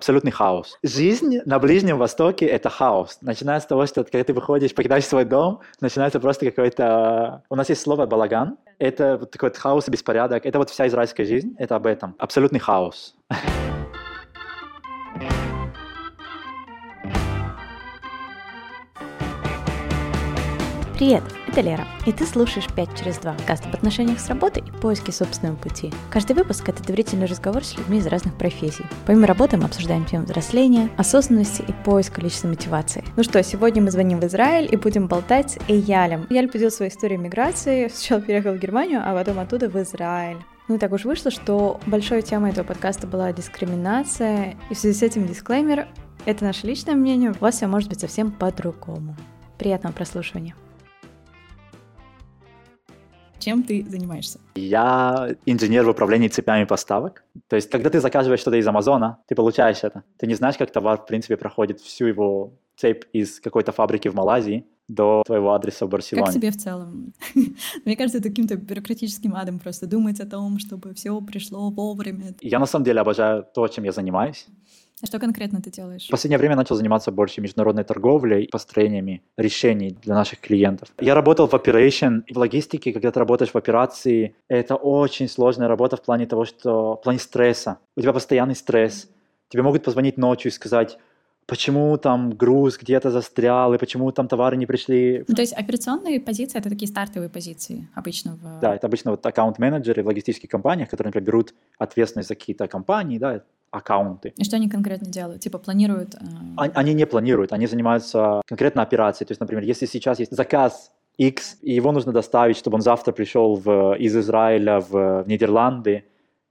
абсолютный хаос. Жизнь на Ближнем Востоке — это хаос. Начиная с того, что когда ты выходишь, покидаешь свой дом, начинается просто какой-то... У нас есть слово «балаган». Это вот такой вот хаос и беспорядок. Это вот вся израильская жизнь, это об этом. Абсолютный хаос. Привет, это Лера, и ты слушаешь «5 через 2» каст об отношениях с работой и поиске собственного пути. Каждый выпуск — это доверительный разговор с людьми из разных профессий. Помимо работы мы обсуждаем тему взросления, осознанности и поиска личной мотивации. Ну что, сегодня мы звоним в Израиль и будем болтать с Эйялем. Эйяль поделил свою историю миграции, сначала переехал в Германию, а потом оттуда в Израиль. Ну и так уж вышло, что большой темой этого подкаста была дискриминация, и в связи с этим дисклеймер — это наше личное мнение, у вас все может быть совсем по-другому. Приятного прослушивания. Чем ты занимаешься? Я инженер в управлении цепями поставок. То есть, когда ты заказываешь что-то из Амазона, ты получаешь это. Ты не знаешь, как товар, в принципе, проходит всю его цепь из какой-то фабрики в Малайзии до твоего адреса в Барселоне. Как тебе в целом? Мне кажется, это каким-то бюрократическим адом просто думать о том, чтобы все пришло вовремя. Я на самом деле обожаю то, чем я занимаюсь. А что конкретно ты делаешь? В последнее время начал заниматься больше международной торговлей, построениями решений для наших клиентов. Я работал в operation, в логистике, когда ты работаешь в операции, это очень сложная работа в плане того, что в плане стресса. У тебя постоянный стресс. Тебе могут позвонить ночью и сказать, почему там груз где-то застрял, и почему там товары не пришли. Ну, то есть операционные позиции — это такие стартовые позиции обычно в... Да, это обычно вот аккаунт-менеджеры в логистических компаниях, которые, например, берут ответственность за какие-то компании, да, аккаунты. И что они конкретно делают? Типа планируют? Э... Они не планируют, они занимаются конкретно операцией. То есть, например, если сейчас есть заказ X, и его нужно доставить, чтобы он завтра пришел в, из Израиля в, в Нидерланды,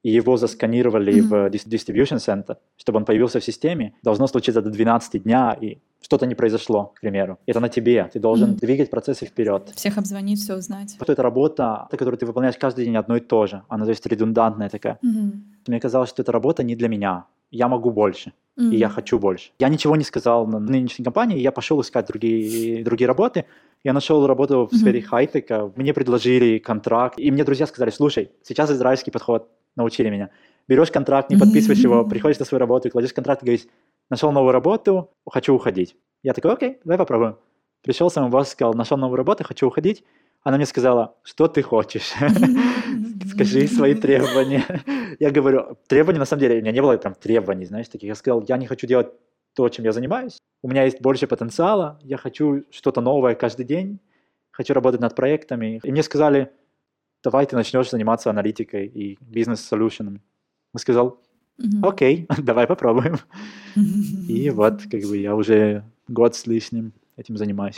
и его засканировали mm-hmm. в distribution center, чтобы он появился в системе, должно случиться до 12 дня, и что-то не произошло, к примеру. Это на тебе. Ты должен mm-hmm. двигать процессы вперед. Всех обзвонить, все узнать. Вот эта работа, которую ты выполняешь каждый день одно и то же, она, то есть, редундантная такая. Mm-hmm. Мне казалось, что эта работа не для меня. Я могу больше, mm-hmm. и я хочу больше. Я ничего не сказал на нынешней компании, я пошел искать другие, другие работы. Я нашел работу в mm-hmm. сфере хай-тека, мне предложили контракт, и мне друзья сказали, слушай, сейчас израильский подход, научили меня. Берешь контракт, не подписываешь его, приходишь на свою работу, кладешь контракт и говоришь, нашел новую работу, хочу уходить. Я такой, окей, давай попробуем. Пришел сам босс, сказал, нашел новую работу, хочу уходить. Она мне сказала, что ты хочешь? Скажи свои требования. Я говорю, требования, на самом деле, у меня не было там требований, знаешь, таких. Я сказал, я не хочу делать то, чем я занимаюсь. У меня есть больше потенциала, я хочу что-то новое каждый день, хочу работать над проектами. И мне сказали, давай ты начнешь заниматься аналитикой и бизнес-солюшенами. Я сказал, окей, давай попробуем. И вот, как бы, я уже год с лишним этим занимаюсь.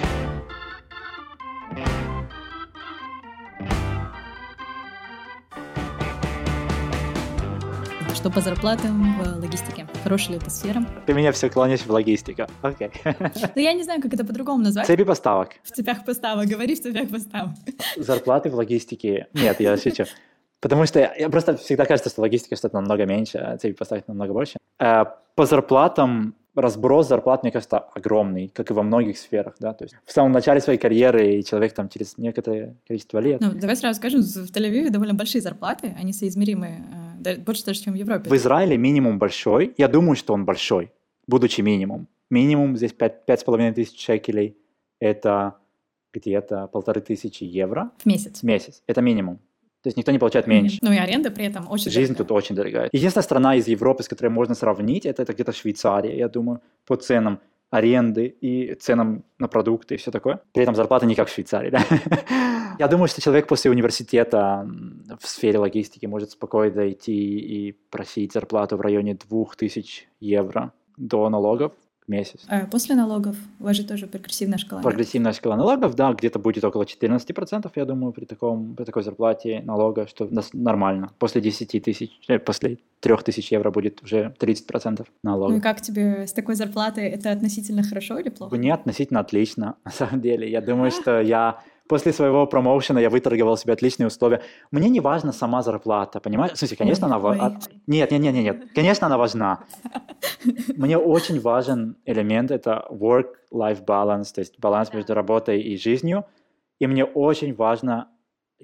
Что по зарплатам в логистике? Хорошая ли эта сфера? Ты меня все клонишь в логистику. Окей. Okay. Ну, я не знаю, как это по-другому назвать. Цепи поставок. В цепях поставок. Говори в цепях поставок. Зарплаты в логистике. Нет, я шучу. Потому что я просто всегда кажется, что логистика что-то намного меньше, а цепи поставок намного больше. Э, по зарплатам разброс зарплат, мне кажется, огромный, как и во многих сферах, да, то есть в самом начале своей карьеры и человек там через некоторое количество лет. Ну, давай сразу скажем, в Тель-Авиве довольно большие зарплаты, они соизмеримы, э, больше даже, чем в Европе. В Израиле минимум большой, я думаю, что он большой, будучи минимум. Минимум здесь пять с половиной тысяч шекелей, это где-то полторы тысячи евро. В месяц? В месяц, это минимум. То есть никто не получает меньше. Ну и аренда при этом очень Жизнь дорогая. тут очень дорогая. Единственная страна из Европы, с которой можно сравнить, это, это где-то Швейцария, я думаю, по ценам аренды и ценам на продукты и все такое. При этом зарплата не как в Швейцарии. Да? Я думаю, что человек после университета в сфере логистики может спокойно идти и просить зарплату в районе 2000 евро до налогов месяц. А после налогов? У вас же тоже прогрессивная шкала. Прогрессивная шкала налогов, да, где-то будет около 14%, я думаю, при, таком, при такой зарплате налога, что нормально. После 10 тысяч, э, после 3 тысяч евро будет уже 30% налога. Ну и как тебе с такой зарплатой? Это относительно хорошо или плохо? Не относительно отлично, на самом деле. Я думаю, что я после своего промоушена я выторговал себе отличные условия. Мне не важна сама зарплата, понимаешь? В смысле, конечно, она важна. Нет, нет, нет, нет, нет. Конечно, она важна. Мне очень важен элемент, это work-life balance, то есть баланс между работой и жизнью. И мне очень важно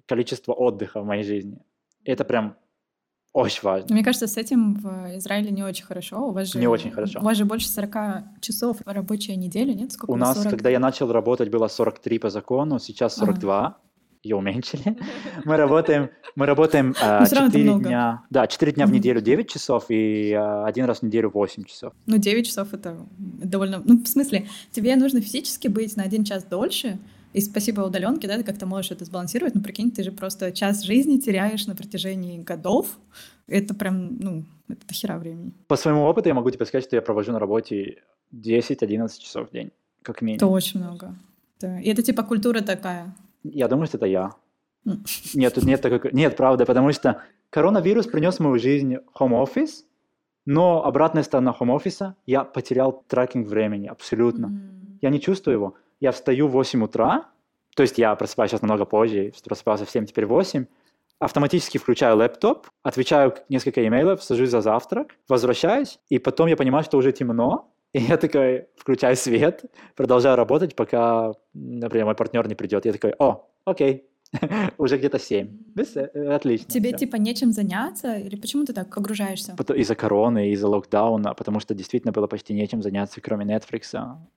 количество отдыха в моей жизни. Это прям очень важно. Мне кажется, с этим в Израиле не очень хорошо. У вас же, не очень хорошо. У вас же больше 40 часов рабочая неделя, нет? Сколько у нас, 40? когда я начал работать, было 43 по закону, сейчас 42. Ага. Ее уменьшили. Мы работаем, мы работаем э, 4 дня, да, 4 дня в неделю 9 часов и э, один раз в неделю 8 часов. Ну, 9 часов это довольно... Ну, в смысле, тебе нужно физически быть на один час дольше, и спасибо удаленке, да, ты как-то можешь это сбалансировать, но прикинь, ты же просто час жизни теряешь на протяжении годов. Это прям, ну, это хера времени. По своему опыту я могу тебе сказать, что я провожу на работе 10-11 часов в день, как минимум. Это очень много. Да. И это типа культура такая. Я думаю, что это я. Нет, тут нет такой... Нет, правда, потому что коронавирус принес в мою жизнь home office, но обратная сторона home office, я потерял трекинг времени абсолютно. Mm. Я не чувствую его я встаю в 8 утра, то есть я просыпаюсь сейчас намного позже, просыпался в 7, теперь 8, автоматически включаю лэптоп, отвечаю несколько имейлов, сажусь за завтрак, возвращаюсь, и потом я понимаю, что уже темно, и я такой включаю свет, продолжаю работать, пока, например, мой партнер не придет. Я такой, о, окей, Уже где-то 7. Э, отлично. Тебе все. типа нечем заняться? Или почему ты так огружаешься? Из-за короны, из-за локдауна, потому что действительно было почти нечем заняться, кроме Netflix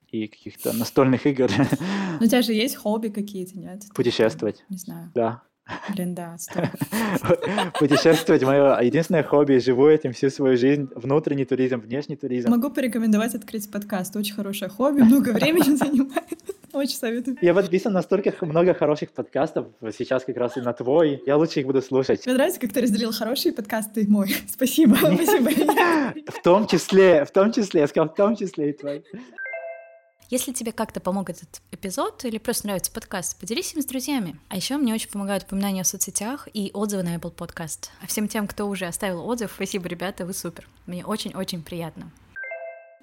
и каких-то настольных игр. Но у тебя же есть хобби какие-то, нет? Путешествовать. Не знаю. Да. Блин, да, Путешествовать мое единственное хобби. Живу этим всю свою жизнь. Внутренний туризм, внешний туризм. Могу порекомендовать открыть подкаст. Очень хорошее хобби, много времени занимает. Очень советую. Я подписан на столько много хороших подкастов. Сейчас как раз и на твой. Я лучше их буду слушать. Мне нравится, как ты разделил хорошие подкасты и мой. Спасибо. Спасибо. В том числе, в том числе, я сказал, в том числе и твой. Если тебе как-то помог этот эпизод или просто нравится подкаст, поделись им с друзьями. А еще мне очень помогают упоминания в соцсетях и отзывы на Apple Podcast. А всем тем, кто уже оставил отзыв, спасибо, ребята, вы супер. Мне очень-очень приятно.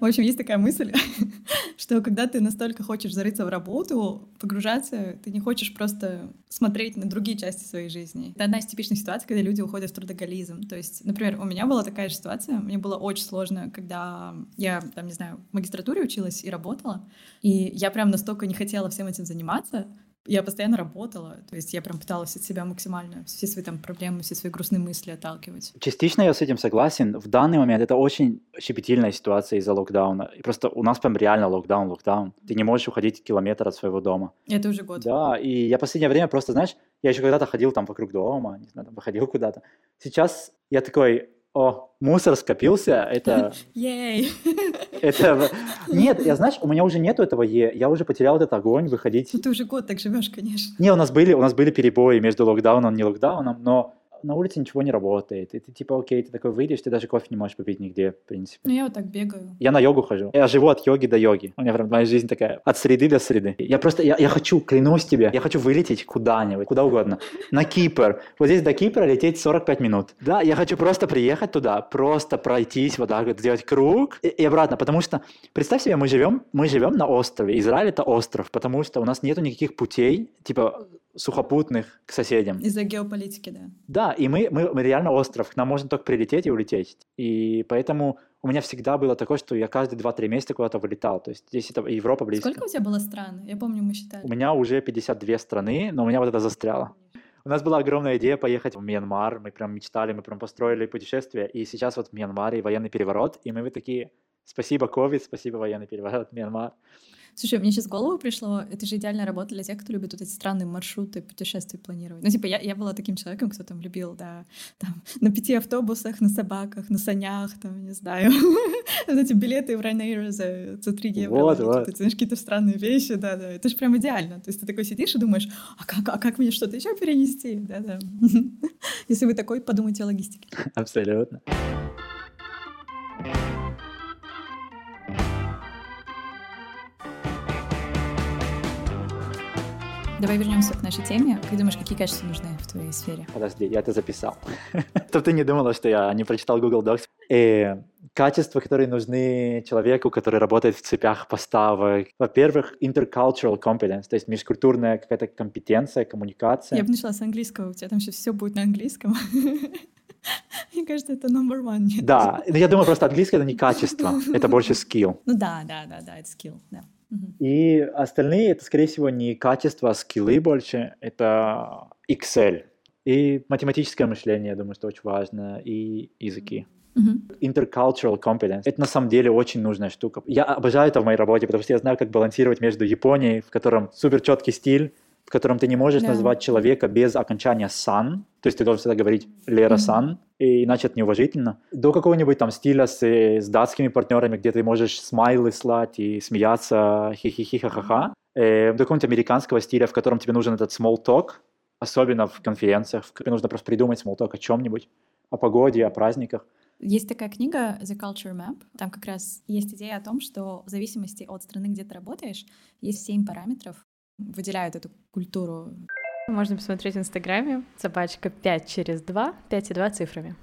В общем, есть такая мысль, что когда ты настолько хочешь зарыться в работу, погружаться, ты не хочешь просто смотреть на другие части своей жизни. Это одна из типичных ситуаций, когда люди уходят в трудоголизм. То есть, например, у меня была такая же ситуация, мне было очень сложно, когда я, там, не знаю, в магистратуре училась и работала, и я прям настолько не хотела всем этим заниматься, я постоянно работала, то есть я прям пыталась от себя максимально все свои там проблемы, все свои грустные мысли отталкивать. Частично я с этим согласен. В данный момент это очень щепетильная ситуация из-за локдауна. И просто у нас прям реально локдаун, локдаун. Ты не можешь уходить километр от своего дома. Это уже год. Да, и я последнее время просто, знаешь, я еще когда-то ходил там вокруг дома, не знаю, там выходил куда-то. Сейчас я такой, о, мусор скопился, это... Ей! Это... Нет, я, знаешь, у меня уже нету этого «е», я уже потерял этот огонь выходить. Ну ты уже год так живешь, конечно. Не, у нас были, у нас были перебои между локдауном и не локдауном, но на улице ничего не работает. И ты типа, окей, ты такой выйдешь, ты даже кофе не можешь попить нигде, в принципе. Ну, я вот так бегаю. Я на йогу хожу. Я живу от йоги до йоги. У меня прям моя жизнь такая, от среды до среды. Я просто, я, я хочу, клянусь тебе, я хочу вылететь куда-нибудь, куда угодно. На Кипр. Вот здесь до Кипра лететь 45 минут. Да, я хочу просто приехать туда, просто пройтись вот так вот, сделать круг и, и обратно. Потому что, представь себе, мы живем, мы живем на острове. Израиль это остров, потому что у нас нету никаких путей, типа сухопутных к соседям. Из-за геополитики, да. Да, и мы, мы, мы реально остров, к нам можно только прилететь и улететь. И поэтому у меня всегда было такое, что я каждые 2-3 месяца куда-то вылетал. То есть здесь это Европа близко. Сколько у тебя было стран? Я помню, мы считали. У меня уже 52 страны, но у меня вот это застряло. У нас была огромная идея поехать в Мьянмар, мы прям мечтали, мы прям построили путешествие, и сейчас вот в Мьянмаре военный переворот, и мы вот такие, спасибо COVID, спасибо военный переворот, Мьянмар. Слушай, мне сейчас в голову пришло, это же идеальная работа для тех, кто любит вот эти странные маршруты путешествий планировать. Ну, типа, я, я была таким человеком, кто там любил, да, там, на пяти автобусах, на собаках, на санях, там, не знаю, вот эти билеты в Ryanair за, за 3 евро. Вот, вот. Ты знаешь, какие-то странные вещи, да, да, это же прям идеально. То есть ты такой сидишь и думаешь, а как, а как мне что-то еще перенести, да, да. Если вы такой, подумайте о логистике. Абсолютно. Давай вернемся к нашей теме. Как думаешь, какие качества нужны в твоей сфере? Подожди, я это записал. Чтобы ты не думала, что я не прочитал Google Docs. И э, качества, которые нужны человеку, который работает в цепях поставок. Во-первых, intercultural competence, то есть межкультурная какая-то компетенция, коммуникация. Я бы начала с английского. У тебя там сейчас все будет на английском. Мне кажется, это number one. Да, я думаю, просто английский — это не качество, это больше skill. Ну да, да, да, да, это skill, да. И остальные это, скорее всего, не качество, а скиллы больше, это Excel. И математическое мышление, я думаю, что очень важно, и языки. Mm-hmm. Intercultural competence. Это на самом деле очень нужная штука. Я обожаю это в моей работе, потому что я знаю, как балансировать между Японией, в котором супер четкий стиль, в котором ты не можешь да. назвать человека без окончания сан, то есть ты должен всегда говорить Лера сан, mm-hmm. и иначе это неуважительно, до какого-нибудь там стиля с, с датскими партнерами, где ты можешь смайлы слать и смеяться, хи-хи-хи-ха-ха-ха, э, до какого-нибудь американского стиля, в котором тебе нужен этот small talk, особенно в конференциях, тебе нужно просто придумать small talk о чем-нибудь, о погоде, о праздниках. Есть такая книга The Culture Map. Там как раз есть идея о том, что в зависимости от страны, где ты работаешь, есть семь параметров, выделяют эту культуру. Можно посмотреть в Инстаграме собачка 5 через 2, 5 и 2 цифрами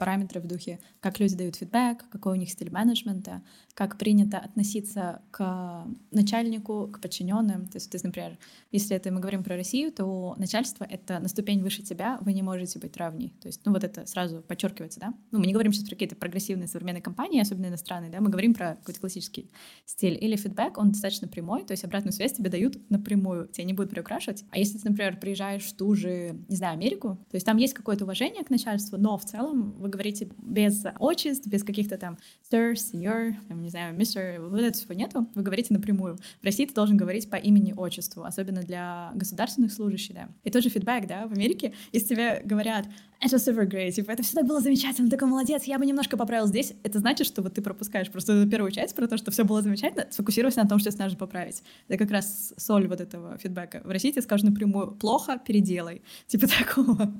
параметры в духе, как люди дают фидбэк, какой у них стиль менеджмента, как принято относиться к начальнику, к подчиненным. То есть, то есть, например, если это мы говорим про Россию, то начальство — это на ступень выше тебя, вы не можете быть равней. То есть, ну вот это сразу подчеркивается, да? Ну, мы не говорим сейчас про какие-то прогрессивные современные компании, особенно иностранные, да, мы говорим про какой-то классический стиль. Или фидбэк, он достаточно прямой, то есть обратную связь тебе дают напрямую, тебя не будут приукрашивать. А если ты, например, приезжаешь в ту же, не знаю, Америку, то есть там есть какое-то уважение к начальству, но в целом вы говорите без отчеств, без каких-то там sir, senior, там, не знаю, mr, вот этого всего нету, вы говорите напрямую. В России ты должен говорить по имени-отчеству, особенно для государственных служащих, да. И тот же фидбэк, да, в Америке, если тебе говорят, это super great, типа, это все так было замечательно, такой молодец, я бы немножко поправил здесь, это значит, что вот ты пропускаешь просто первую часть про то, что все было замечательно, сфокусируйся на том, что нужно поправить. Это как раз соль вот этого фидбэка. В России тебе скажут напрямую, плохо, переделай, типа такого.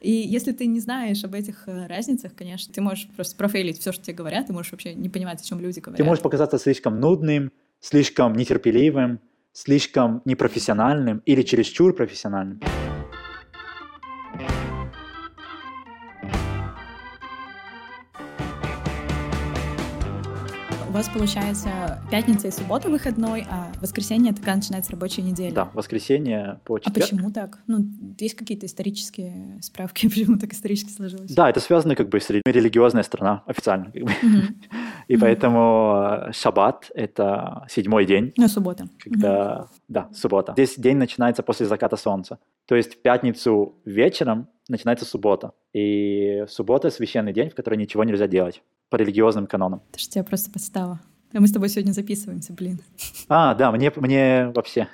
И если ты не знаешь об этих э, разницах, конечно, ты можешь просто профейлить все, что тебе говорят, ты можешь вообще не понимать, о чем люди говорят. Ты можешь показаться слишком нудным, слишком нетерпеливым, слишком непрофессиональным или чересчур профессиональным. Вас получается пятница и суббота выходной, а воскресенье тогда начинается рабочая неделя. Да, воскресенье по четверг. А почему так? Ну, есть какие-то исторические справки, почему так исторически сложилось? Да, это связано как бы с религиозная страна официально. Как бы. И поэтому э, шаббат — это седьмой день. Ну, суббота. Когда, да, суббота. Здесь день начинается после заката солнца. То есть в пятницу вечером начинается суббота. И суббота — священный день, в который ничего нельзя делать по религиозным канонам. Это же тебя просто подстава. А мы с тобой сегодня записываемся, блин. А, да, мне, мне вообще.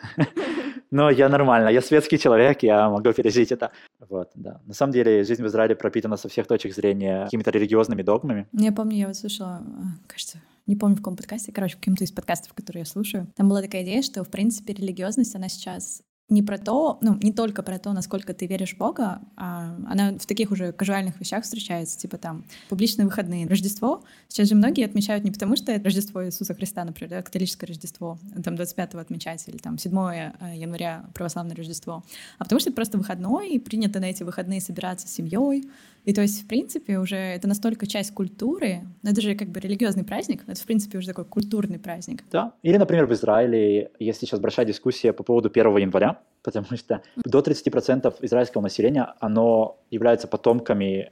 Но я нормально, я светский человек, я могу пережить это. Вот, да. На самом деле, жизнь в Израиле пропитана со всех точек зрения какими-то религиозными догмами. Я помню, я вот слушала, а, кажется, не помню в каком подкасте, короче, в каком-то из подкастов, которые я слушаю. Там была такая идея, что, в принципе, религиозность, она сейчас не про то, ну, не только про то, насколько ты веришь в Бога, а она в таких уже казуальных вещах встречается, типа там публичные выходные, Рождество. Сейчас же многие отмечают не потому, что это Рождество Иисуса Христа, например, да, католическое Рождество, там 25-го отмечать, или там 7 э, января православное Рождество, а потому что это просто выходной, и принято на эти выходные собираться с семьей, и то есть, в принципе, уже это настолько часть культуры, но это же как бы религиозный праздник, это, в принципе, уже такой культурный праздник. Да. Или, например, в Израиле есть сейчас большая дискуссия по поводу 1 января, потому что до 30% израильского населения, оно является потомками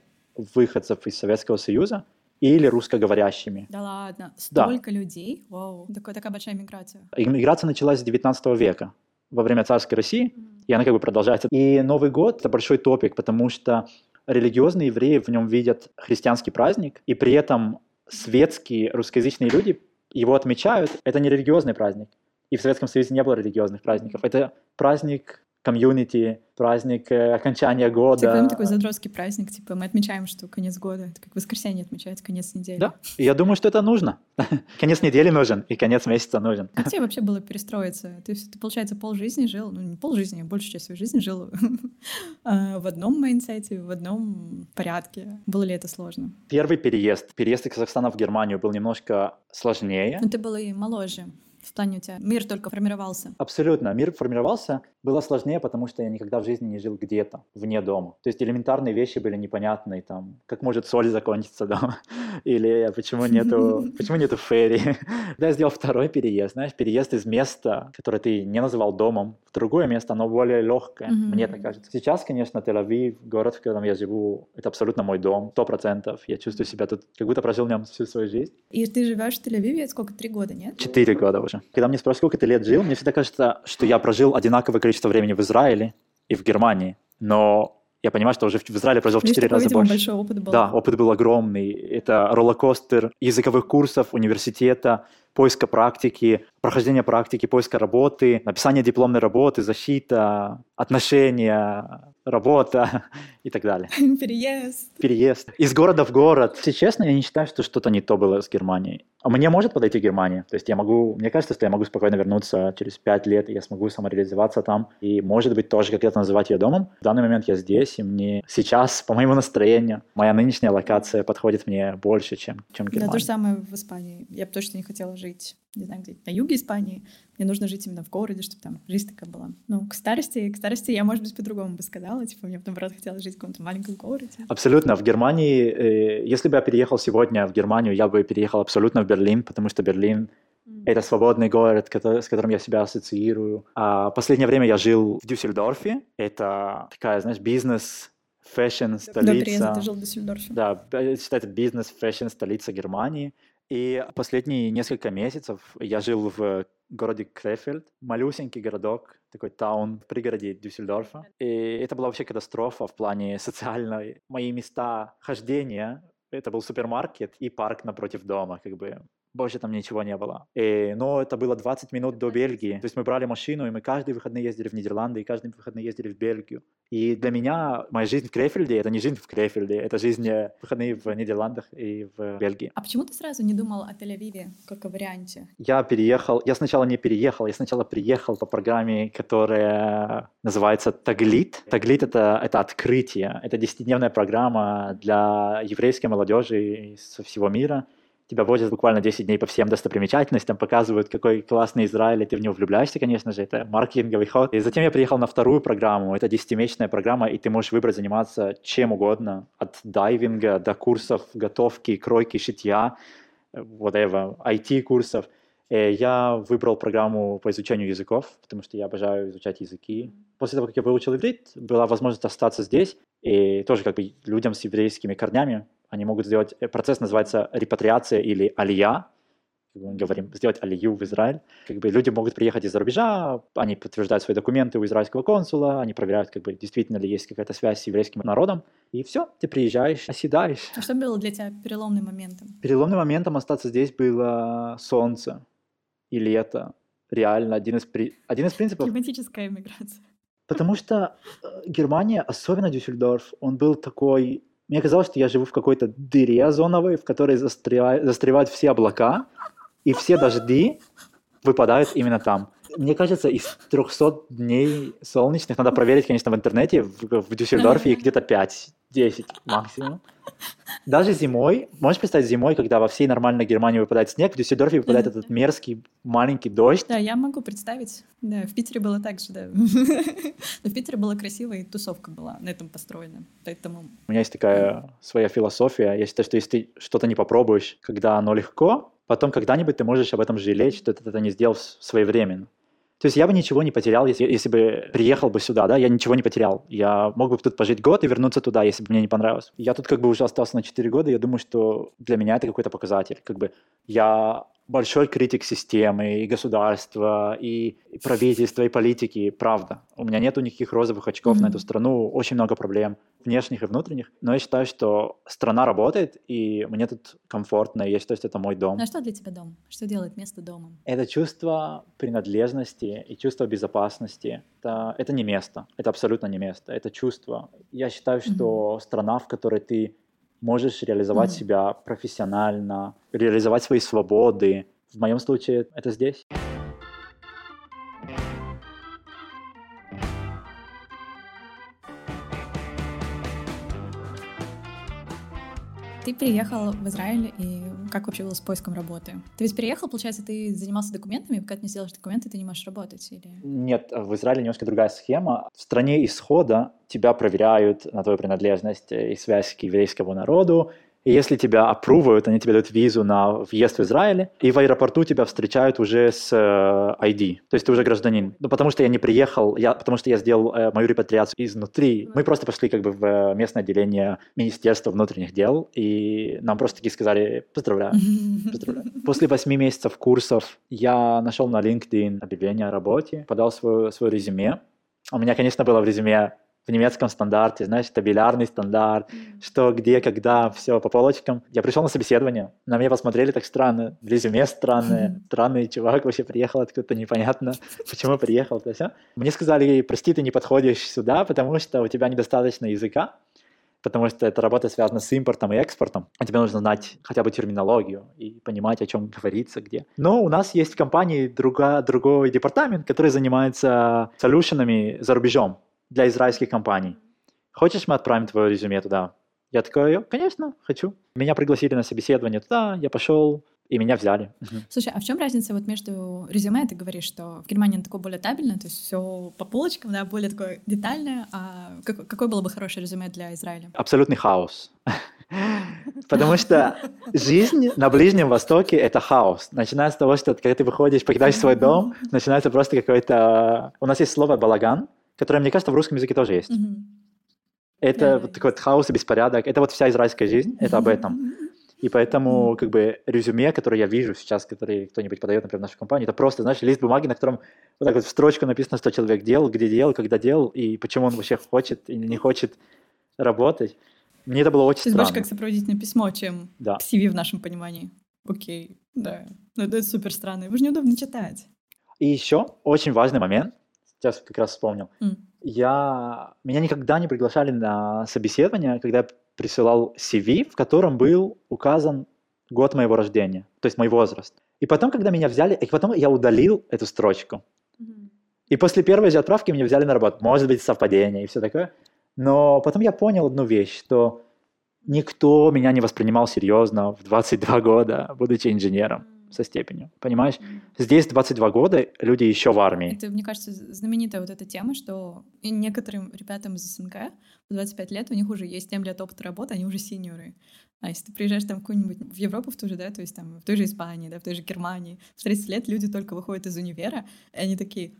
выходцев из Советского Союза, или русскоговорящими. Да ладно, столько да. людей? Вау, такая, такая большая миграция. Иммиграция началась с 19 века, во время царской России, mm. и она как бы продолжается. И Новый год — это большой топик, потому что религиозные евреи в нем видят христианский праздник, и при этом светские русскоязычные люди его отмечают. Это не религиозный праздник. И в Советском Союзе не было религиозных праздников. Это праздник комьюнити, праздник э, окончания года. Типа такой задротский праздник, типа мы отмечаем, что конец года, это как воскресенье отмечается, конец недели. Да, и я думаю, что это нужно. конец недели нужен, и конец месяца нужен. Как тебе вообще было перестроиться? Ты, ты получается, полжизни жил, ну не полжизни, а большую часть своей жизни жил а, в одном майнсете, в одном порядке. Было ли это сложно? Первый переезд, переезд из Казахстана в Германию был немножко сложнее. Ну ты был и моложе в плане у тебя мир только формировался? Абсолютно. Мир формировался. Было сложнее, потому что я никогда в жизни не жил где-то, вне дома. То есть элементарные вещи были непонятные, там, как может соль закончиться дома, или почему нету, почему нету ферри. Да, я сделал второй переезд, знаешь, переезд из места, которое ты не называл домом, в другое место, оно более легкое, мне так кажется. Сейчас, конечно, Тель-Авив, город, в котором я живу, это абсолютно мой дом, сто процентов. Я чувствую себя тут, как будто прожил в нем всю свою жизнь. И ты живешь в Тель-Авиве сколько, три года, нет? Четыре года уже тоже. Когда мне спрашивают, сколько ты лет жил, мне всегда кажется, что я прожил одинаковое количество времени в Израиле и в Германии. Но я понимаю, что уже в Израиле произвел в 4 раза больше. большой опыт был. Да, опыт был огромный. Это роллокостер языковых курсов, университета, поиска практики, прохождения практики, поиска работы, написание дипломной работы, защита, отношения, работа и так далее. Переезд. Переезд. Из города в город. Если честно, я не считаю, что что-то не то было с Германией. А мне может подойти Германия. То есть я могу, мне кажется, что я могу спокойно вернуться через пять лет, и я смогу самореализоваться там. И может быть тоже как-то называть ее домом. В данный момент я здесь, и мне сейчас, по моему настроению, моя нынешняя локация подходит мне больше, чем, чем Германия. Да, то же самое в Испании. Я бы точно не хотела жить не знаю, где-то на юге Испании. Мне нужно жить именно в городе, чтобы там жизнь такая была. Ну, к старости, к старости я, может быть, по-другому бы сказала. Типа, мне, наоборот, хотелось жить в каком-то маленьком городе. Абсолютно. В Германии, э, если бы я переехал сегодня в Германию, я бы переехал абсолютно в Берлин, потому что Берлин это свободный город, с которым я себя ассоциирую. А последнее время я жил в Дюссельдорфе. Это такая, знаешь, бизнес fashion столица. Да, ты жил в Дюссельдорфе. Да, считается бизнес fashion столица Германии. И последние несколько месяцев я жил в городе Крефельд, малюсенький городок, такой town в пригороде Дюссельдорфа. И это была вообще катастрофа в плане социальной. Мои места хождения это был супермаркет и парк напротив дома, как бы больше там ничего не было. И, но это было 20 минут до Бельгии. То есть мы брали машину, и мы каждые выходные ездили в Нидерланды, и каждые выходные ездили в Бельгию. И для меня моя жизнь в Крефельде — это не жизнь в Крефельде, это жизнь э, выходные в Нидерландах и в Бельгии. А почему ты сразу не думал о Тель-Авиве как о варианте? Я переехал, я сначала не переехал, я сначала приехал по программе, которая называется Таглит. Таглит — это, это открытие, это десятидневная программа для еврейской молодежи со всего мира — тебя возят буквально 10 дней по всем достопримечательностям, показывают, какой классный Израиль, и ты в него влюбляешься, конечно же, это маркетинговый ход. И затем я приехал на вторую программу, это 10-месячная программа, и ты можешь выбрать заниматься чем угодно, от дайвинга до курсов готовки, кройки, шитья, whatever, IT-курсов. Я выбрал программу по изучению языков, потому что я обожаю изучать языки. После того, как я выучил иврит, была возможность остаться здесь, и тоже как бы людям с еврейскими корнями они могут сделать, э, процесс называется репатриация или алия, мы говорим, сделать алию в Израиль. Как бы люди могут приехать из-за рубежа, они подтверждают свои документы у израильского консула, они проверяют, как бы, действительно ли есть какая-то связь с еврейским народом, и все, ты приезжаешь, оседаешь. А что было для тебя переломным моментом? Переломным моментом остаться здесь было солнце и лето. Реально, один из, при... один из принципов... Климатическая миграция. Потому что э, Германия, особенно Дюссельдорф, он был такой мне казалось, что я живу в какой-то дыре озоновой, в которой застревают, застревают все облака, и все дожди выпадают именно там. Мне кажется, из 300 дней солнечных, надо проверить, конечно, в интернете, в, в Дюссельдорфе их где-то 5-10 максимум. Даже зимой, можешь представить зимой, когда во всей нормальной Германии выпадает снег, в Дюссельдорфе выпадает этот мерзкий маленький дождь. Да, я могу представить. Да, в Питере было так же, да. Но в Питере было красиво, и тусовка была на этом построена. Поэтому... У меня есть такая своя философия. Я считаю, что если ты что-то не попробуешь, когда оно легко, потом когда-нибудь ты можешь об этом жалеть, что ты это не сделал своевременно. То есть я бы ничего не потерял, если, если бы приехал бы сюда, да, я ничего не потерял. Я мог бы тут пожить год и вернуться туда, если бы мне не понравилось. Я тут как бы уже остался на 4 года, я думаю, что для меня это какой-то показатель. Как бы я большой критик системы и государства, и правительства, и политики, правда. У меня нету никаких розовых очков mm-hmm. на эту страну, очень много проблем, внешних и внутренних. Но я считаю, что страна работает, и мне тут комфортно, и я считаю, что это мой дом. А что для тебя дом? Что делает место домом? Это чувство принадлежности и чувство безопасности. Это, это не место, это абсолютно не место, это чувство. Я считаю, что mm-hmm. страна, в которой ты можешь реализовать mm-hmm. себя профессионально, реализовать свои свободы. В моем случае это здесь. Ты переехал в Израиль, и как вообще было с поиском работы? Ты ведь переехал, получается, ты занимался документами, пока ты не сделаешь документы, ты не можешь работать? Или... Нет, в Израиле немножко другая схема. В стране исхода тебя проверяют на твою принадлежность и связь к еврейскому народу, и если тебя опрувают, они тебе дают визу на въезд в Израиль, и в аэропорту тебя встречают уже с э, ID, то есть ты уже гражданин. Ну, потому что я не приехал, я, потому что я сделал э, мою репатриацию изнутри. Мы просто пошли как бы в э, местное отделение Министерства внутренних дел, и нам просто таки сказали «поздравляю». поздравляю. После восьми месяцев курсов я нашел на LinkedIn объявление о работе, подал свое, свое резюме. У меня, конечно, было в резюме в немецком стандарте, знаешь, табелярный стандарт, mm. что где, когда, все по полочкам. Я пришел на собеседование, на меня посмотрели так странно, в резюме странное, странный чувак вообще приехал откуда-то непонятно, почему приехал, то все. Мне сказали, прости, ты не подходишь сюда, потому что у тебя недостаточно языка, потому что эта работа связана с импортом и экспортом, а тебе нужно знать хотя бы терминологию и понимать, о чем говорится, где. Но у нас есть в компании друга, другой департамент, который занимается солюшенами за рубежом для израильских компаний. Хочешь, мы отправим твое резюме туда? Я такой, конечно, хочу. Меня пригласили на собеседование туда, я пошел, и меня взяли. Слушай, а в чем разница вот между резюме, ты говоришь, что в Германии оно такое более табельное, то есть все по полочкам, да, более такое детальное, а как, какое было бы хорошее резюме для Израиля? Абсолютный хаос. Потому что жизнь на Ближнем Востоке — это хаос. Начинается с того, что когда ты выходишь, покидаешь свой дом, начинается просто какой-то... У нас есть слово «балаган», которое, мне кажется, в русском языке тоже есть. Это вот такой вот хаос и беспорядок. Это вот вся израильская жизнь, это об этом. И поэтому, как бы, резюме, которое я вижу сейчас, который кто-нибудь подает, например, в нашу компанию, это просто, знаешь, лист бумаги, на котором вот так вот в строчку написано, что человек делал, где делал, когда делал, и почему он вообще хочет или не хочет работать. Мне это было очень То странно. больше как сопроводительное письмо, чем да. CV в нашем понимании. Окей, да. Ну, это супер странно. Его же неудобно читать. И еще очень важный момент, сейчас как раз вспомнил. Mm. Я... Меня никогда не приглашали на собеседование, когда я присылал CV, в котором был указан год моего рождения, то есть мой возраст. И потом, когда меня взяли, и потом я удалил эту строчку. Mm-hmm. И после первой же отправки меня взяли на работу. Может быть, совпадение и все такое. Но потом я понял одну вещь, что никто меня не воспринимал серьезно в 22 года, будучи инженером со степенью. Понимаешь? Здесь 22 года, люди еще в армии. Это, мне кажется, знаменитая вот эта тема, что некоторым ребятам из СНГ в 25 лет у них уже есть 7 лет опыта работы, они уже сеньоры. А если ты приезжаешь там какую-нибудь в Европу в ту же, да, то есть там в той же Испании, да, в той же Германии, в 30 лет люди только выходят из универа, и они такие,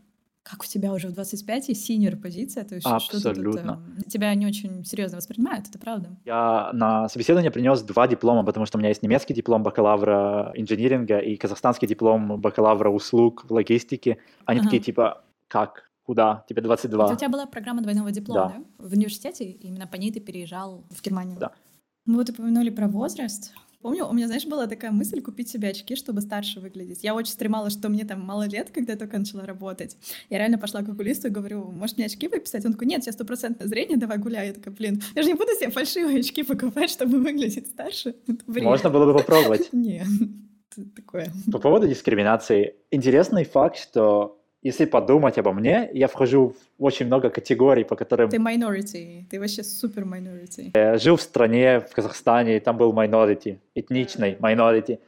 как у тебя уже в 25 есть синер позиция, то есть Абсолютно. Тут, э, тебя не очень серьезно воспринимают, это правда? Я на собеседование принес два диплома, потому что у меня есть немецкий диплом бакалавра инжиниринга и казахстанский диплом бакалавра услуг в логистике. Они ага. такие типа, как? Куда? Тебе 22. Это у тебя была программа двойного диплома, да? да? В университете, именно по ней ты переезжал в Германию. Да. Мы вот упомянули про возраст. Помню, у меня, знаешь, была такая мысль купить себе очки, чтобы старше выглядеть. Я очень стремала, что мне там мало лет, когда я только начала работать. Я реально пошла к окулисту и говорю, может, мне очки выписать? Он такой, нет, я стопроцентное зрение, давай гуляй. Я такая, блин, я же не буду себе фальшивые очки покупать, чтобы выглядеть старше. Можно было бы попробовать. Нет, такое. По поводу дискриминации. Интересный факт, что если подумать обо мне, я вхожу в очень много категорий, по которым... Ты minority, ты вообще супер minority. Я жил в стране, в Казахстане, там был minority, этничный minority.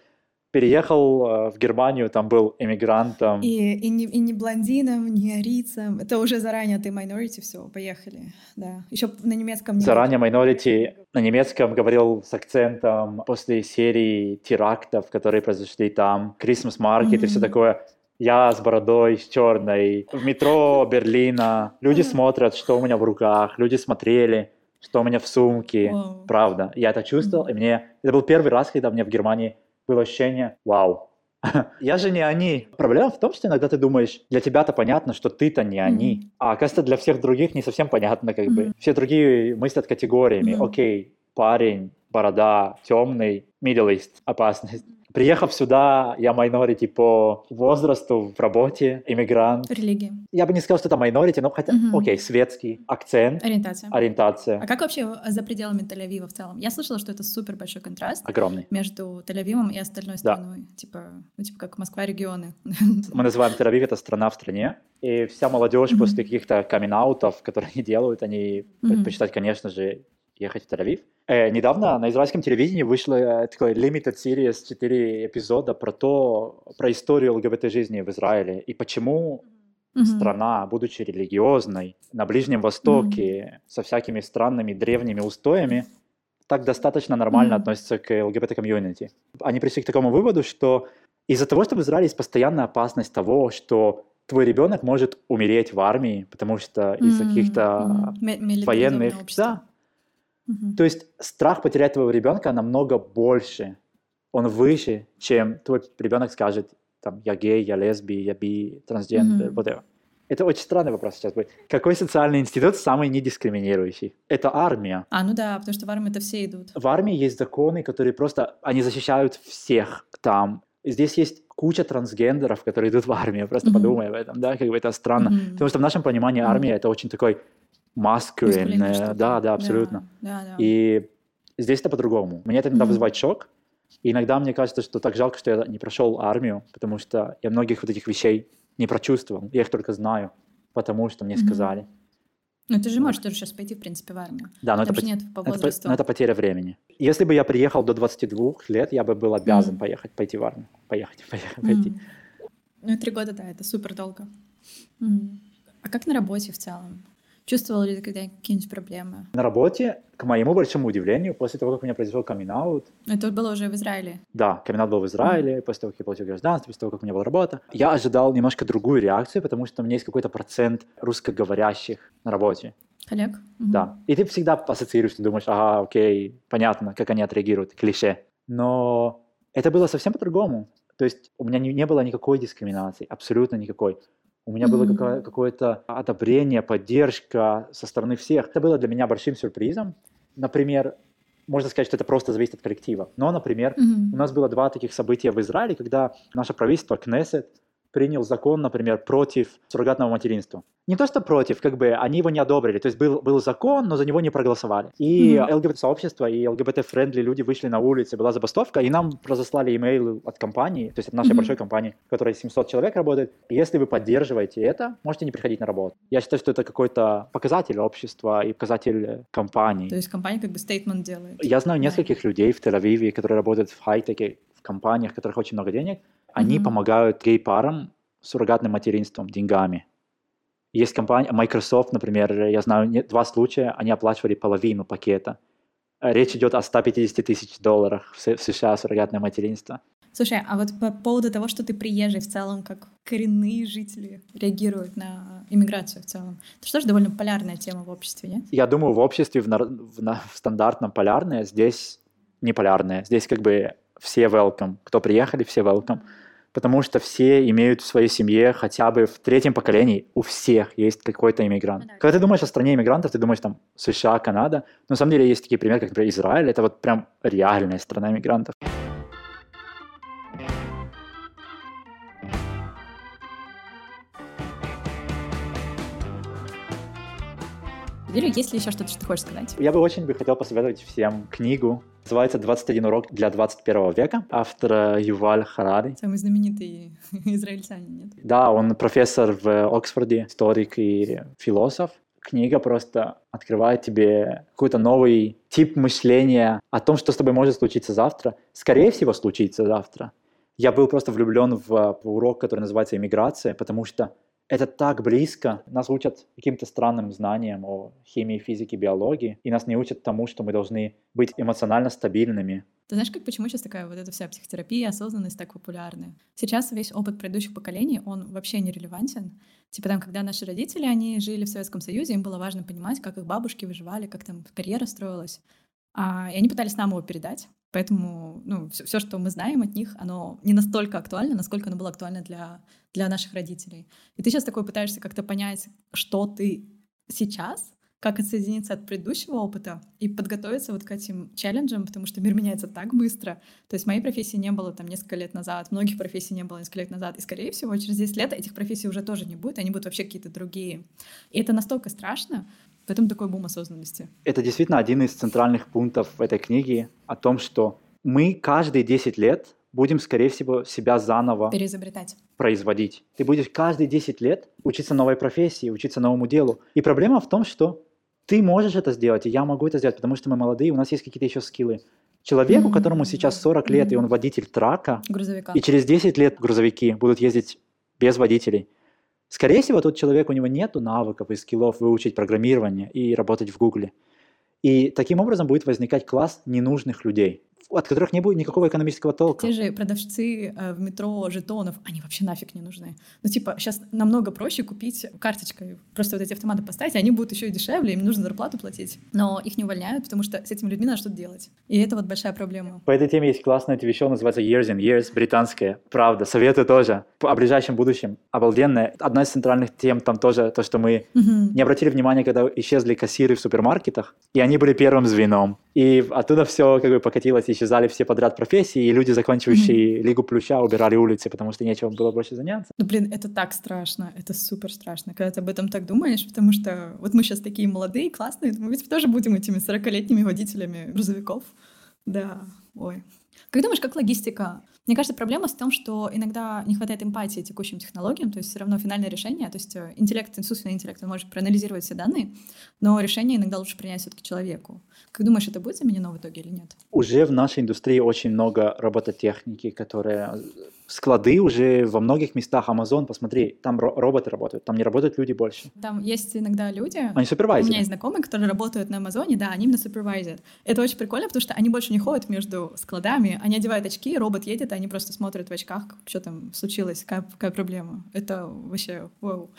Переехал э, в Германию, там был иммигрантом. И, и, не, и не блондином, не арийцем. Это уже заранее ты minority, все, поехали. Да. Еще на немецком... Не заранее minority на немецком говорил с акцентом после серии терактов, которые произошли там, Christmas Market mm-hmm. и все такое я с бородой, с черной, в метро Берлина. Люди смотрят, что у меня в руках, люди смотрели, что у меня в сумке. Wow. Правда, я это чувствовал, и мне... Это был первый раз, когда мне в Германии было ощущение «Вау, я же не они. Проблема в том, что иногда ты думаешь, для тебя-то понятно, что ты-то не они. Mm-hmm. А оказывается, для всех других не совсем понятно, как mm-hmm. бы. Все другие мыслят категориями. Mm-hmm. Окей, парень, борода, темный, middle east, опасность. Приехав сюда, я minority по возрасту, в работе, иммигрант. Религии. Я бы не сказал, что это minority, но хотя, угу. окей, светский, акцент. Ориентация. Ориентация. А как вообще за пределами Тель-Авива в целом? Я слышала, что это супер большой контраст. Огромный. Между Тель-Авивом и остальной страной. Да. Типа, ну, типа как Москва регионы. Мы называем Тель-Авив это страна в стране. И вся молодежь mm после каких-то coming out которые они делают, они mm предпочитают, конечно же, ехать в Тель-Авив. Э, недавно на израильском телевидении вышла э, такой limited series, 4 эпизода про то, про историю ЛГБТ-жизни в Израиле и почему mm-hmm. страна, будучи религиозной, на Ближнем Востоке, mm-hmm. со всякими странными древними устоями, так достаточно нормально mm-hmm. относится к ЛГБТ-комьюнити. Они пришли к такому выводу, что из-за того, что в Израиле есть постоянная опасность того, что твой ребенок может умереть в армии, потому что из-за mm-hmm. каких-то mm-hmm. военных... Да, то есть страх потерять твоего ребенка намного больше, он выше, чем твой ребенок скажет, там, я гей, я лесби, я би, трансгендер, mm-hmm. whatever. Это очень странный вопрос сейчас будет. Какой социальный институт самый недискриминирующий? Это армия. А, ну да, потому что в армии это все идут. В армии есть законы, которые просто, они защищают всех там. Здесь есть куча трансгендеров, которые идут в армию, просто mm-hmm. подумай об этом, да, как бы это странно. Mm-hmm. Потому что в нашем понимании армия mm-hmm. это очень такой маскулинное, да, да, абсолютно. Да, да, да. И здесь это по-другому. Мне это иногда mm-hmm. вызывает шок, и иногда мне кажется, что так жалко, что я не прошел армию, потому что я многих вот этих вещей не прочувствовал. Я их только знаю, потому что мне mm-hmm. сказали. Ну, ты же можешь тоже сейчас пойти, в принципе, в армию. Да, но это, же по... нет по возрасту. Это, но это потеря времени. Если бы я приехал до 22 лет, я бы был обязан mm-hmm. поехать, пойти в армию. Поехать, поехать, mm-hmm. пойти. Ну, три года, да, это супер долго. Mm-hmm. А как на работе в целом? Чувствовал ли ты когда какие-нибудь проблемы? На работе, к моему большому удивлению, после того, как у меня произошел камин Это было уже в Израиле? Да, камин был в Израиле, mm-hmm. после того, как я получил гражданство, после того, как у меня была работа. Я ожидал немножко другую реакцию, потому что у меня есть какой-то процент русскоговорящих на работе. Коллег? Mm-hmm. Да. И ты всегда ассоциируешь, ты думаешь, ага, окей, понятно, как они отреагируют, клише. Но это было совсем по-другому. То есть у меня не, не было никакой дискриминации, абсолютно никакой. У меня было какое- какое-то одобрение, поддержка со стороны всех. Это было для меня большим сюрпризом. Например, можно сказать, что это просто зависит от коллектива. Но, например, mm-hmm. у нас было два таких события в Израиле, когда наше правительство, Кнессет, принял закон, например, против суррогатного материнства. Не то, что против, как бы они его не одобрили. То есть был, был закон, но за него не проголосовали. И mm-hmm. ЛГБТ-сообщество и ЛГБТ-френдли люди вышли на улицы, была забастовка, и нам разослали имейлы от компании, то есть от нашей mm-hmm. большой компании, в которой 700 человек работает. И если вы поддерживаете это, можете не приходить на работу. Я считаю, что это какой-то показатель общества и показатель компании. То есть компания как бы стейтмент делает. Я знаю нескольких да. людей в Тель-Авиве, которые работают в хай-теке, в компаниях, в которых очень много денег, они mm-hmm. помогают гей-парам суррогатным материнством, деньгами. Есть компания, Microsoft, например, я знаю два случая, они оплачивали половину пакета. Речь идет о 150 тысяч долларах в США суррогатное материнство. Слушай, а вот по поводу того, что ты приезжий в целом, как коренные жители реагируют на иммиграцию в целом, это что же довольно полярная тема в обществе, нет? Я думаю, в обществе, в, в, в стандартном полярное, здесь не полярное. Здесь как бы все welcome. Кто приехали, все welcome потому что все имеют в своей семье хотя бы в третьем поколении, у всех есть какой-то иммигрант. Ну Когда ты думаешь о стране иммигрантов, ты думаешь там США, Канада, но на самом деле есть такие примеры, как, например, Израиль, это вот прям реальная страна иммигрантов. Или есть ли еще что-то, что ты хочешь сказать? Я бы очень бы хотел посоветовать всем книгу. Называется «21 урок для 21 века» автора Юваль Харари. Самый знаменитый израильтянин, нет? Да, он профессор в Оксфорде, историк и философ. Книга просто открывает тебе какой-то новый тип мышления о том, что с тобой может случиться завтра. Скорее всего, случится завтра. Я был просто влюблен в, в урок, который называется «Иммиграция», потому что это так близко. Нас учат каким-то странным знаниям о химии, физике, биологии, и нас не учат тому, что мы должны быть эмоционально стабильными. Ты знаешь, как почему сейчас такая вот эта вся психотерапия, осознанность так популярны? Сейчас весь опыт предыдущих поколений, он вообще не релевантен. Типа там, когда наши родители, они жили в Советском Союзе, им было важно понимать, как их бабушки выживали, как там карьера строилась. А, и они пытались нам его передать. Поэтому ну, все, все, что мы знаем от них, оно не настолько актуально, насколько оно было актуально для, для наших родителей. И ты сейчас такой пытаешься как-то понять, что ты сейчас, как отсоединиться от предыдущего опыта и подготовиться вот к этим челленджам, потому что мир меняется так быстро. То есть моей профессии не было там несколько лет назад, многих профессий не было несколько лет назад, и, скорее всего, через 10 лет этих профессий уже тоже не будет, они будут вообще какие-то другие. И это настолько страшно, в этом такой бум осознанности. Это действительно один из центральных пунктов в этой книге о том, что мы каждые 10 лет будем, скорее всего, себя заново переизобретать, производить. Ты будешь каждые 10 лет учиться новой профессии, учиться новому делу. И проблема в том, что ты можешь это сделать, и я могу это сделать, потому что мы молодые, у нас есть какие-то еще скиллы. Человеку, mm-hmm. которому сейчас 40 лет, mm-hmm. и он водитель трака, Грузовика. и через 10 лет грузовики будут ездить без водителей. Скорее всего, тот человек, у него нет навыков и скиллов выучить программирование и работать в Гугле. И таким образом будет возникать класс ненужных людей. От которых не будет никакого экономического толка. Те же продавцы э, в метро жетонов, они вообще нафиг не нужны. Ну, типа, сейчас намного проще купить карточкой, просто вот эти автоматы поставить, и они будут еще и дешевле, им нужно зарплату платить. Но их не увольняют, потому что с этими людьми надо что-то делать. И это вот большая проблема. По этой теме есть классное TV-шоу, называется Years and Years, британское. Правда, советую тоже. О ближайшем будущем. Обалденное. Одна из центральных тем там тоже то, что мы угу. не обратили внимания, когда исчезли кассиры в супермаркетах, и они были первым звеном. И оттуда все как бы покатилось, исчезали все подряд профессии, и люди, закончившие. Лигу Плюща, убирали улицы, потому что нечего было больше заняться. Ну, блин, это так страшно, это супер страшно, когда ты об этом так думаешь, потому что вот мы сейчас такие молодые, классные, мы ведь тоже будем этими 40-летними водителями грузовиков. Да, ой. Как думаешь, как логистика? Мне кажется, проблема в том, что иногда не хватает эмпатии текущим технологиям, то есть все равно финальное решение, то есть э, интеллект, искусственный интеллект, он может проанализировать все данные, но решение иногда лучше принять все-таки человеку. Как думаешь, это будет заменено в итоге или нет? Уже в нашей индустрии очень много робототехники, которые склады уже во многих местах. Amazon, посмотри, там роботы работают, там не работают люди больше. Там есть иногда люди. Они супервайзеры. У меня есть знакомые, которые работают на Амазоне, да, они именно супервайзеры. Это очень прикольно, потому что они больше не ходят между складами, они одевают очки, робот едет, они просто смотрят в очках, что там случилось, какая, какая проблема. Это вообще вау.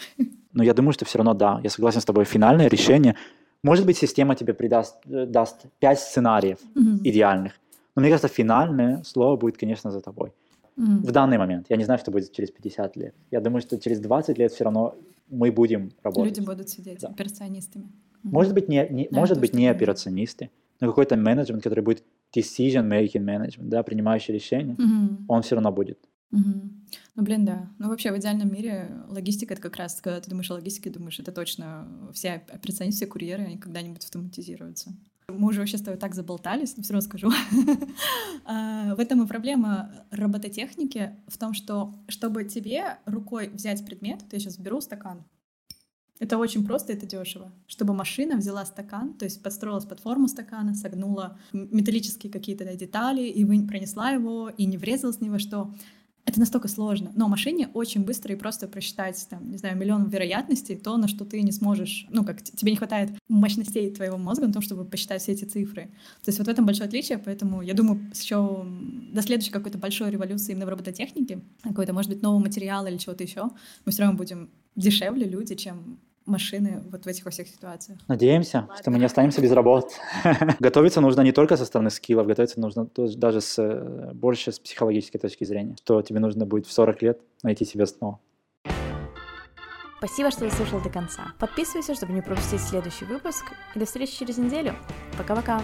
Но я думаю, что все равно да, я согласен с тобой. Финальное решение, может быть, система тебе придаст э, даст пять сценариев mm-hmm. идеальных, но мне кажется, финальное слово будет, конечно, за тобой mm. в данный момент. Я не знаю, что будет через 50 лет. Я думаю, что через 20 лет все равно мы будем работать. Люди будут сидеть да. операционистами. Может быть, не, не, да, может быть, не операционисты, но какой-то менеджмент, который будет decision-making management, да, принимающий решения, mm-hmm. он все равно будет. Mm-hmm. Ну, блин, да. Ну, вообще, в идеальном мире логистика — это как раз, когда ты думаешь о логистике, думаешь, это точно все операционисты, все курьеры, они когда-нибудь автоматизируются. Мы уже вообще с тобой так заболтались, но все равно скажу. А, в этом и проблема робототехники в том, что чтобы тебе рукой взять предмет, то я сейчас беру стакан, это очень просто, это дешево. Чтобы машина взяла стакан, то есть подстроилась под форму стакана, согнула металлические какие-то детали и пронесла его, и не врезалась ни во что это настолько сложно. Но машине очень быстро и просто просчитать, там, не знаю, миллион вероятностей, то, на что ты не сможешь, ну, как тебе не хватает мощностей твоего мозга на том, чтобы посчитать все эти цифры. То есть вот в этом большое отличие, поэтому я думаю, еще до следующей какой-то большой революции именно в робототехнике, какой-то, может быть, новый материал или чего-то еще, мы все равно будем дешевле люди, чем машины вот в этих во всех ситуациях. Надеемся, Ладно. что мы не останемся без работы. Готовиться нужно не только со стороны скиллов, готовиться нужно даже с, э, больше с психологической точки зрения, что тебе нужно будет в 40 лет найти себе снова. Спасибо, что дослушал до конца. Подписывайся, чтобы не пропустить следующий выпуск. И до встречи через неделю. Пока-пока.